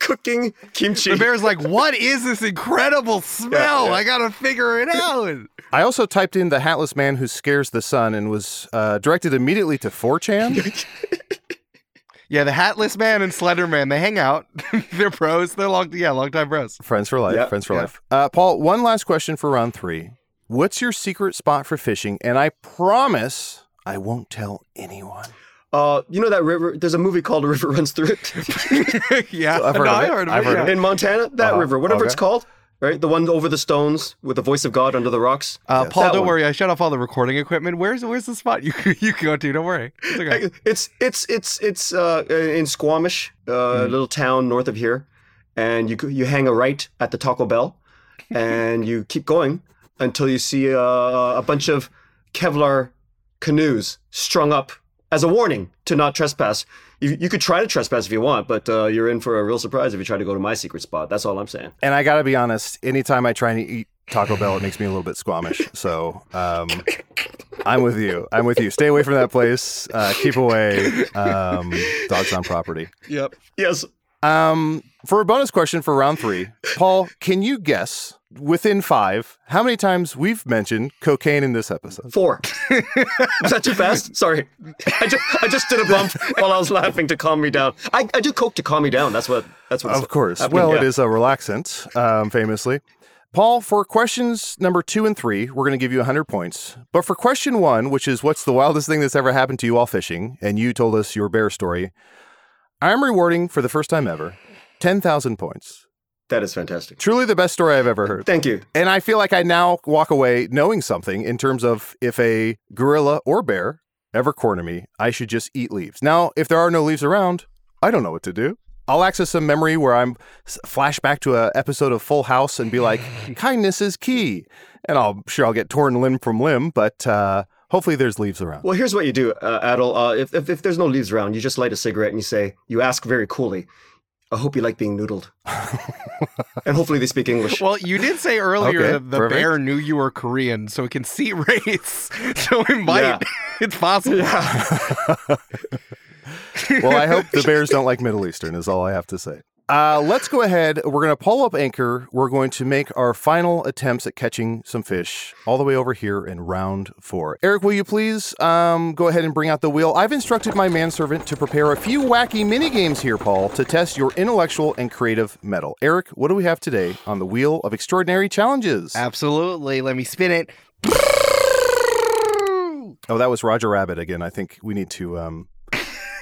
cooking kimchi? The bear's like, what is this incredible smell? yeah. I gotta figure it out. I also typed in the hatless man who scares the sun and was uh, directed immediately to 4chan. Yeah, the Hatless Man and Slenderman, they hang out. they're pros. They're long, yeah, long time bros. Friends for life. Yeah, friends for yeah. life. Uh, Paul, one last question for round three. What's your secret spot for fishing? And I promise I won't tell anyone. Uh, you know that river? There's a movie called A River Runs Through It yeah, I've heard no, of I it. heard of I've it. heard yeah. of it. in Montana. That Uh-huh. river, whatever it's called, right? The one over the stones with the voice of God under the rocks. Uh, Yes. Paul, don't one. worry. I shut off all the recording equipment. Where's where's the spot you you can go to? Don't worry. It's okay. It's it's it's it's uh, in Squamish, uh, a little town north of here, and you you hang a right at the Taco Bell, and you keep going until you see uh, a bunch of Kevlar canoes strung up as a warning to not trespass. You, you could try to trespass if you want, but uh, you're in for a real surprise if you try to go to my secret spot. That's all I'm saying. And I got to be honest, anytime I try and eat Taco Bell, it makes me a little bit squamish. So um, I'm with you. I'm with you. Stay away from that place. Uh, keep away. Um, dogs on property. Yep. Yes. Um, for a bonus question for round three, Paul, can you guess within five how many times we've mentioned cocaine in this episode? Four. Was that too fast? Sorry. I just, I just did a bump while I was laughing to calm me down. I, I do coke to calm me down. That's what that's what Of course. happening, Well, yeah. it is a relaxant, um, famously. Paul, for questions number two and three, we're going to give you 100 points. But for question one, which is what's the wildest thing that's ever happened to you while fishing, and you told us your bear story, I'm rewarding for the first time ever 10,000 points. That is fantastic. Truly the best story I've ever heard. Thank you. And I feel like I now walk away knowing something in terms of if a gorilla or bear ever corner me, I should just eat leaves. Now, if there are no leaves around, I don't know what to do. I'll access some memory where I'm s- flash back to a episode of Full House and be like, kindness is key. And I'll sure I'll get torn limb from limb, but uh, hopefully there's leaves around. Well, here's what you do, uh, Adal. Uh, if, if if there's no leaves around, you just light a cigarette and you say, you ask very coolly, I hope you like being noodled. and hopefully they speak English. Well, you did say earlier Okay, that the perfect. bear knew you were Korean, so it can see race. So it might. Yeah. It's possible. Well, I hope the Bears don't like Middle Eastern, is all I have to say. Uh, let's go ahead. We're going to pull up anchor. We're going to make our final attempts at catching some fish all the way over here in round four. Eric, will you please um, go ahead and bring out the wheel? I've instructed my manservant to prepare a few wacky mini games here, Paul, to test your intellectual and creative metal. Eric, what do we have today on the wheel of extraordinary challenges? Absolutely. Let me spin it. Oh, that was Roger Rabbit again. I think we need to um,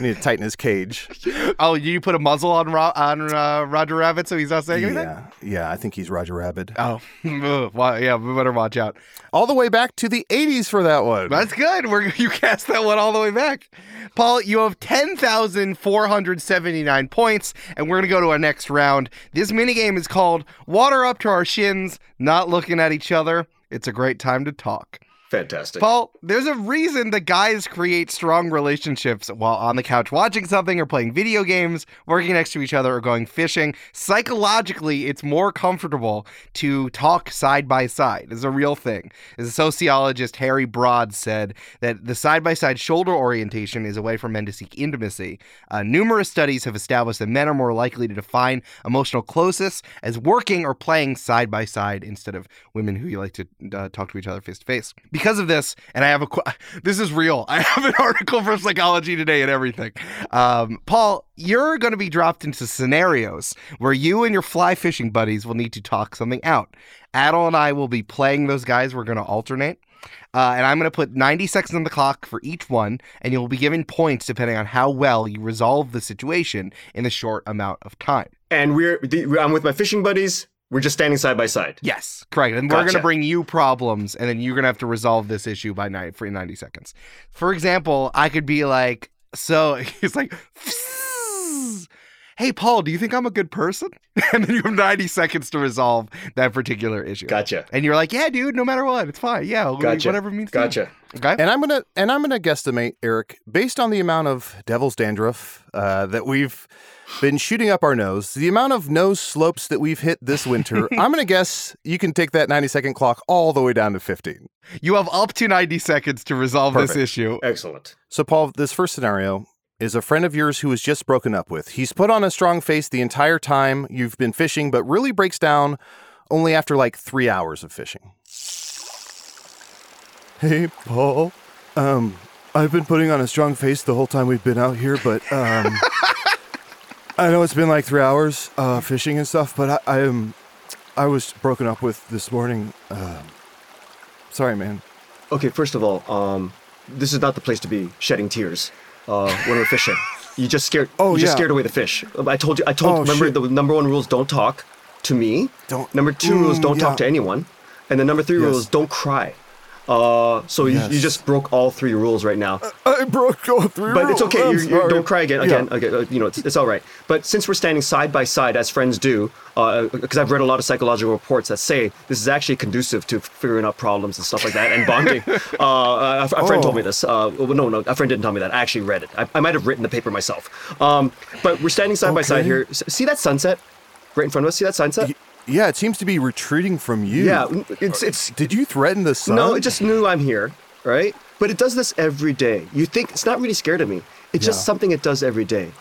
need to tighten his cage. Oh, you put a muzzle on Ro- on uh, Roger Rabbit, so he's not saying anything. Yeah, yeah. I think he's Roger Rabbit. Oh, well, yeah. We better watch out. All the way back to the '80s for that one. That's good. We're you cast that one all the way back. Paul, you have 10,479 points, and we're going to go to our next round. This minigame is called Water Up to Our Shins, Not Looking at Each Other. It's a great time to talk. Fantastic. Paul, there's a reason the guys create strong relationships while on the couch watching something or playing video games, working next to each other, or going fishing. Psychologically, it's more comfortable to talk side by side. It's a real thing. As a sociologist, Harry Broad said that the side by side shoulder orientation is a way for men to seek intimacy. Uh, numerous studies have established that men are more likely to define emotional closeness as working or playing side by side instead of women who you like to uh, talk to each other face to face. Because of this, and I have a this is real. I have an article from Psychology Today and everything. Um, Paul, you're going to be dropped into scenarios where you and your fly fishing buddies will need to talk something out. Adal and I will be playing those guys. We're going to alternate. Uh, and I'm going to put 90 seconds on the clock for each one, and you'll be given points depending on how well you resolve the situation in the short amount of time. and we're I'm with my fishing buddies. We're just standing side by side. Yes, correct. And we're going to bring you problems, and then you're going to have to resolve this issue by night for 90 seconds. For example, I could be like, so he's like, "Fzzz. Hey, Paul, do you think I'm a good person? And then you have 90 seconds to resolve that particular issue. Gotcha. And you're like, yeah, dude, no matter what, it's fine. Yeah, Gotcha. whatever it means. to you." Gotcha. Okay. And I'm gonna and I'm gonna guesstimate, Eric, based on the amount of devil's dandruff uh, that we've been shooting up our nose, the amount of nose slopes that we've hit this winter. I'm gonna guess you can take that 90 second clock all the way down to 15. You have up to 90 seconds to resolve this issue. Excellent. So, Paul, this first scenario is a friend of yours who was just broken up with. He's put on a strong face the entire time you've been fishing, but really breaks down only after like three hours of fishing. Hey, Paul. Um, I've been putting on a strong face the whole time we've been out here, but um, I know it's been like three hours uh, fishing and stuff, but I, I am, I was broken up with this morning. Um, sorry, man. Okay, first of all, um, this is not the place to be shedding tears uh, when we're fishing. You just scared. Oh, you just scared away the fish. I told you. I told. Oh, remember shit. the number one rules: don't talk to me. Don't- Number two rules: Mm, don't yeah. talk to anyone. And the number three Yes. rule is don't cry. Uh, so you, you just broke all three rules right now. I broke all three But it's okay. You're, you're, don't cry again. Yeah. Again. Okay. uh, you know, it's, it's all right. But since we're standing side by side as friends do, uh because I've read a lot of psychological reports that say this is actually conducive to figuring out problems and stuff like that and bonding. uh, a, a friend told me Oh. this. Uh, well, no, no, a friend didn't tell me that. I actually read it. I, I might have written the paper myself. Um, but we're standing side by side here. See that sunset right in front of us? See that sunset? Yeah, it seems to be retreating from you. yeah. It's it's Did you threaten the sun? no, it just knew I'm here, right? But it does this every day. You think it's not really scared of me. It's just something it does every day.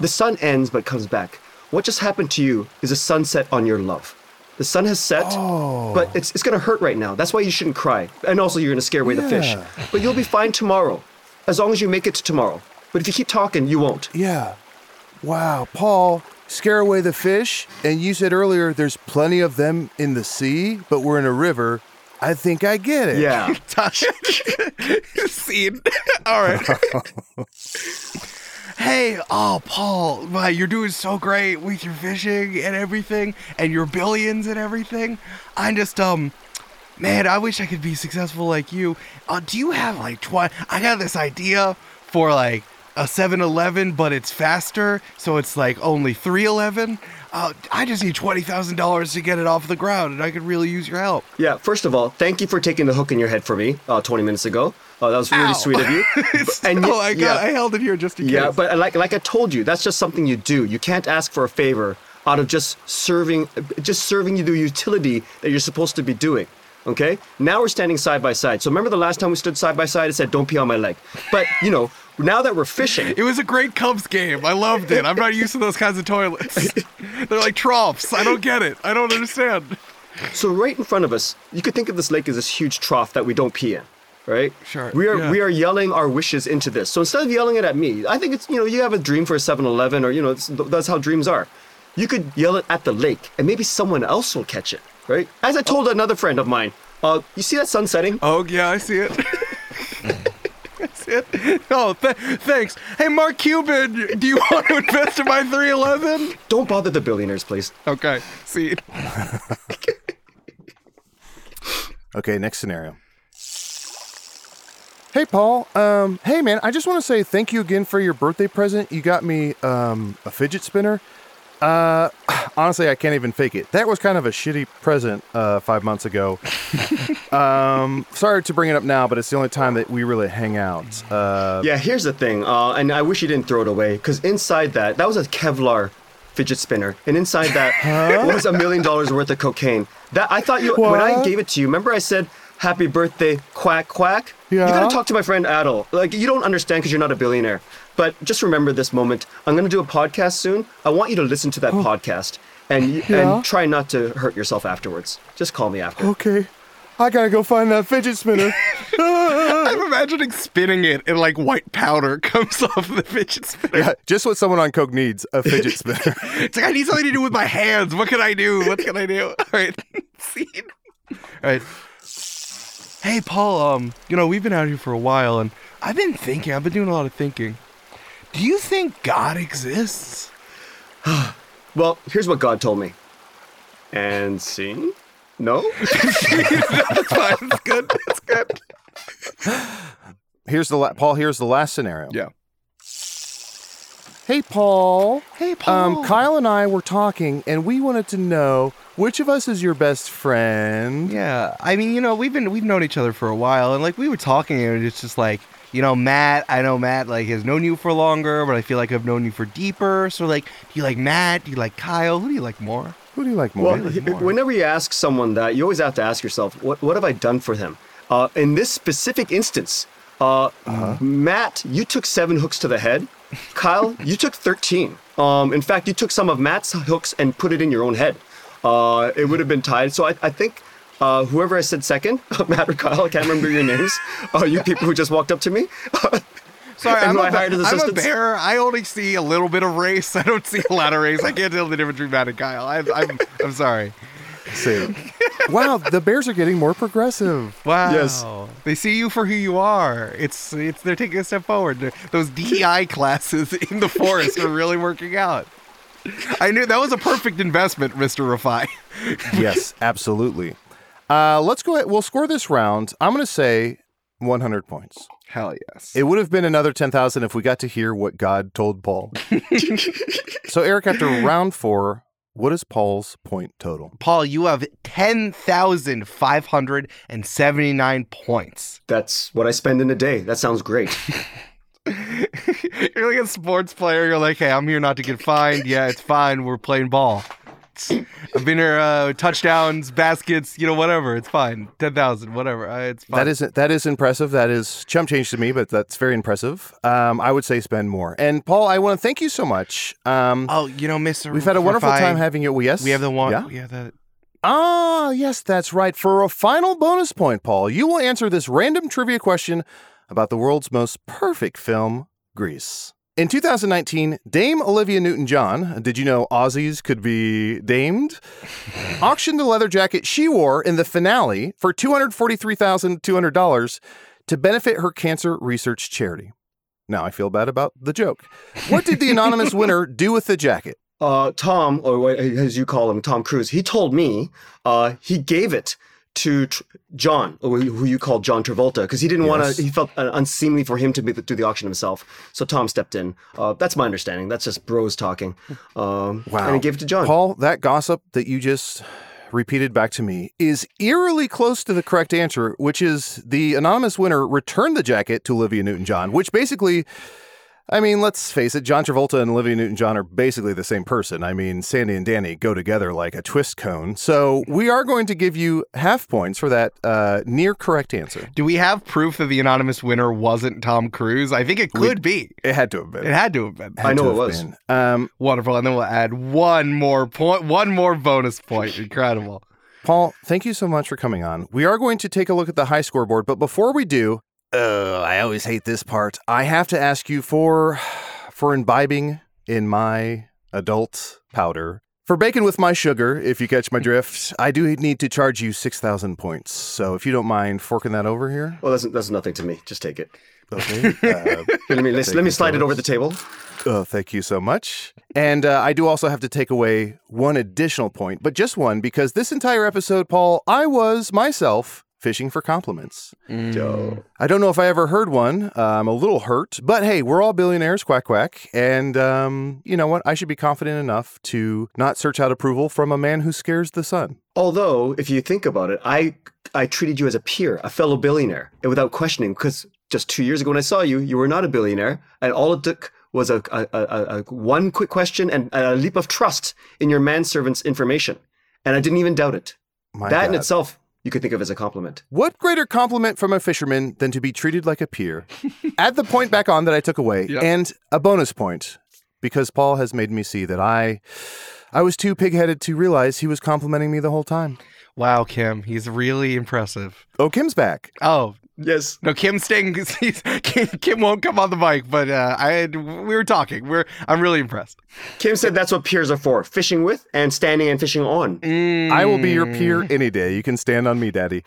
The sun ends but comes back. What just happened to you is a sunset on your love. The sun has set, Oh. but it's, it's gonna hurt right now. That's why you shouldn't cry. And also, you're gonna scare away the fish. But you'll be fine tomorrow, as long as you make it to tomorrow. But if you keep talking, you won't. Yeah. Wow, Paul, scare away the fish. And you said earlier there's plenty of them in the sea, but we're in a river. I think I get it. Yeah. Scene. All right. hey, oh, Paul, wow, you're doing so great with your fishing and everything, and your billions and everything. I'm just, um, man, I wish I could be successful like you. Uh, do you have like 20? I got this idea for like a 7 Eleven, but it's faster, so it's like only 3 Eleven. uh, I just need twenty thousand dollars to get it off the ground, and I could really use your help. Yeah, first of all, thank you for taking the hook in your head for me uh, 20 minutes ago. Uh, that was really Ow. sweet of you. and oh, I got, I held it here just in case. Yeah, but like like I told you, that's just something you do. You can't ask for a favor out of just serving just serving you the utility that you're supposed to be doing. Okay? Now we're standing side by side. So remember the last time we stood side by side, I said don't pee on my leg. But you know, now that we're fishing, It was a great Cubs game. I loved it. I'm not used to those kinds of toilets. They're like troughs. I don't get it. I don't understand. so right in front of us, you could think of this lake as this huge trough that we don't pee in. Right? Sure, We are yeah. we are yelling our wishes into this. So instead of yelling it at me, I think it's you know you have a dream for a 7-Eleven or you know it's, that's how dreams are. You could yell it at the lake, and maybe someone else will catch it. Right? As I told another friend of mine, uh, you see that sun setting? Oh yeah, I see it. I see it. Oh, th- thanks. Hey, Mark Cuban, do you want to invest in my 311? Don't bother the billionaires, please. Okay. See. Okay, next scenario. Hey Paul, um, hey man, I just want to say thank you again for your birthday present. You got me um, a fidget spinner. Uh, honestly, I can't even fake it. That was kind of a shitty present uh, five months ago. um, sorry to bring it up now, but it's the only time that we really hang out. Uh, Yeah, here's the thing, uh, and I wish you didn't throw it away, because inside that, that was a Kevlar fidget spinner, and inside that was a million dollars worth of cocaine. That I thought you when I gave it to you. Remember, I said, "Happy birthday, quack quack." Yeah. You gotta talk to my friend Adal. Like you don't understand because you're not a billionaire. But just remember this moment. I'm gonna do a podcast soon. I want you to listen to that podcast and Yeah? and try not to hurt yourself afterwards. Just call me after. okay, I gotta go find that fidget spinner. I'm imagining spinning it and like white powder comes off the fidget spinner. Yeah, just what someone on coke needs: a fidget spinner. It's like I need something to do with my hands. What can I do? What can I do? All right, scene. All right. Hey, Paul. Um, you know we've been out here for a while, and I've been thinking. I've been doing a lot of thinking. Do you think God exists? Well, here's what God told me. And see? No? That's fine. That's good. That's good. Here's the la- Paul. Here's the last scenario. Yeah. Hey, Paul. Hey, Paul. Um, Kyle and I were talking, and we wanted to know which of us is your best friend. Yeah, I mean, you know, we've been we've known each other for a while, and like we were talking, and it's just like, you know, Matt. I know Matt like has known you for longer, but I feel like I've known you for deeper. So like, do you like Matt? Do you like Kyle? Who do you like more? Who do you like more? Well, whenever you ask someone that, you always have to ask yourself, what, what have I done for them? Uh, in this specific instance, uh, Matt, you took seven hooks to the head. Kyle, you took 13. Um, in fact, you took some of Matt's hooks and put it in your own head. Uh, it would have been tied. So I, I think uh, whoever I said second, Matt or Kyle, I can't remember your names, uh, you people who just walked up to me. Sorry, I'm, who a, I hired as I'm a bear. I only see a little bit of race. I don't see a lot of race. I can't tell the difference between Matt and Kyle. I, I'm I'm sorry. See. wow, the Bears are getting more progressive. Wow. Yes. They see you for who you are. It's it's they're taking a step forward. They're- Those DEI classes in the forest are really working out. I knew that was a perfect investment, Mr. Rifai. yes, absolutely. Uh, let's go ahead. We'll score this round. I'm going to say 100 points. Hell yes. It would have been another 10,000 if we got to hear what God told Paul. so, Eric, after round four, what is Paul's point total? Paul, you have 10,579 points. That's what I spend in a day. That sounds great. you're like a sports player. You're like, hey, I'm here not to get fined. Yeah, it's fine. We're playing ball. I've been here, uh, touchdowns, baskets, you know, whatever. It's fine. 10,000, whatever. Uh, it's fine. That is that is impressive. That is chump change to me, but that's very impressive. Um, I would say spend more. And Paul, I want to thank you so much. Um, Oh, you know, Mr. we've had a wonderful Rifai, time having you. Yes, We have the one. Yeah. We have the. Ah, yes, that's right. For a final bonus point, Paul, you will answer this random trivia question about the world's most perfect film, Grease. In 2019, Dame Olivia Newton John, did you know Aussies could be damed? auctioned the leather jacket she wore in the finale for $243,200 to benefit her cancer research charity. Now I feel bad about the joke. What did the anonymous winner do with the jacket? uh, Tom, or as you call him, Tom Cruise, he told me uh, he gave it to tr- John, who who you called John Travolta, because he didn't want to. He felt uh, unseemly for him to be the, do the auction himself. So Tom stepped in. Uh, that's my understanding. That's just bros talking. Um, Wow. And he gave it to John. Paul, that gossip that you just repeated back to me is eerily close to the correct answer, which is the anonymous winner returned the jacket to Olivia Newton John, which basically. I mean, let's face it, John Travolta and Olivia Newton John are basically the same person. I mean, Sandy and Danny go together like a twist cone. So we are going to give you half points for that uh, near correct answer. Do we have proof that the anonymous winner wasn't Tom Cruise? I think it could be. It had to have been. It had to have been. I know it was. Um, Wonderful. And then we'll add one more point, one more bonus point. Incredible. Paul, thank you so much for coming on. We are going to take a look at the high scoreboard, but before we do, uh, I always hate this part. I have to ask you for for imbibing in my adult powder. For bacon with my sugar, if you catch my drift, I do need to charge you 6,000 points. So if you don't mind forking that over here. Well, that's that's nothing to me. Just take it. Okay. Uh, Let me let, Thank me slide so it over the table. Oh, thank you so much. And uh, I do also have to take away one additional point, but just one, because this entire episode, Paul, I was myself fishing for compliments. Joe. I don't know if I ever heard one. Uh, I'm a little hurt, but hey, we're all billionaires, quack quack. And um, you know what? I should be confident enough to not search out approval from a man who scares the sun. Although, if you think about it, I I treated you as a peer, a fellow billionaire, and without questioning, because just two years ago when I saw you, you were not a billionaire, and all it took was a, a, a, a, one quick question and a leap of trust in your manservant's information, and I didn't even doubt it. My that in itself, you could think of as a compliment. What greater compliment from a fisherman than to be treated like a peer? Add the point back on that I took away, Yep. and a bonus point because Paul has made me see that I, I was too pig-headed to realize he was complimenting me the whole time. Wow, Kim, he's really impressive. Oh, Kim's back. Oh Yes. no, Kim's staying. Kim, Kim won't come on the mic, but uh, I had, we were talking. We're I'm really impressed. Kim said that's what peers are for: fishing with and standing and fishing on. I will be your peer any day. You can stand on me, Daddy.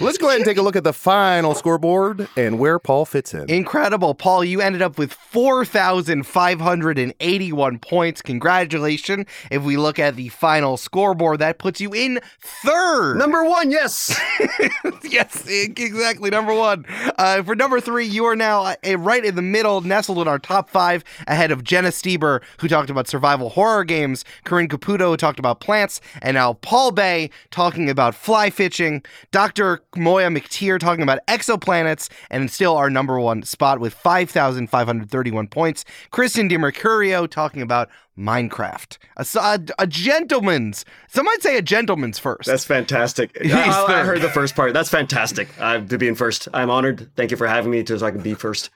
Let's go ahead and take a look at the final scoreboard and where Paul fits in. Incredible, Paul. You ended up with 4,581 points. Congratulations. If we look at the final scoreboard, that puts you in third. Number one, yes. yes, exactly. Number one. Uh, for number three, you are now uh, right in the middle, nestled in our top five, ahead of Jenna Stieber, who talked about survival horror games, Corinne Caputo, who talked about plants, and now Paul Bae talking about fly fishing, Dr. Moya McTeer talking about exoplanets, and still our number one spot with 5,531 points. Kristen DiMercurio talking about Minecraft. a a gentleman's, some might say a gentleman's first. That's fantastic. He's I, I heard the first part. That's fantastic. Uh, to be in first, I'm honored. Thank you for having me, to, so I can be first.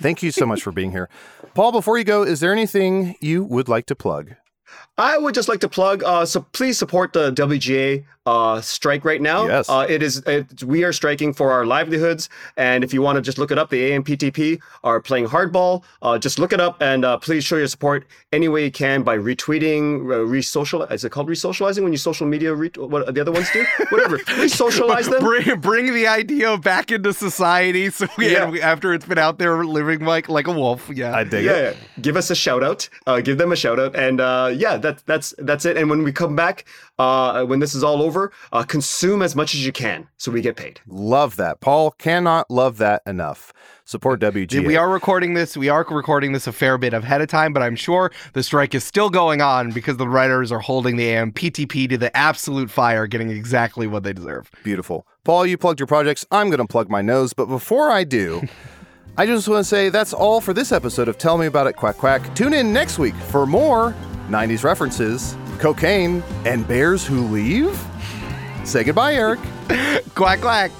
Thank you so much for being here. Paul, before you go, is there anything you would like to plug? I would just like to plug. Uh, so please support the WGA uh, strike right now. Yes. Uh, it is. It, we are striking for our livelihoods, and if you want to just look it up, the AMPTP are playing hardball. Uh, just look it up, and uh, please show your support any way you can by retweeting, uh, re-social. Is it called re-socializing when you social media? Re- what the other ones do? Whatever. Re-socialize them. bring bring the idea back into society. So we, Yeah. after it's been out there living like like a wolf, yeah. I dig yeah, it. yeah. give us a shout out. Uh, give them a shout out, and uh, yeah, that, that's that's it. And when we come back, uh, when this is all over, uh, consume as much as you can so we get paid. Love that. Paul cannot love that enough. Support WGA. we are recording this. We are recording this a fair bit ahead of time, but I'm sure the strike is still going on because the writers are holding the AMPTP to the absolute fire, getting exactly what they deserve. Beautiful. Paul, you plugged your projects. I'm going to plug my nose. But before I do, I just want to say that's all for this episode of Tell Me About It Quack Quack. Tune in next week for more 90s references, cocaine, and bears who leave. Say goodbye, Eric. Quack quack.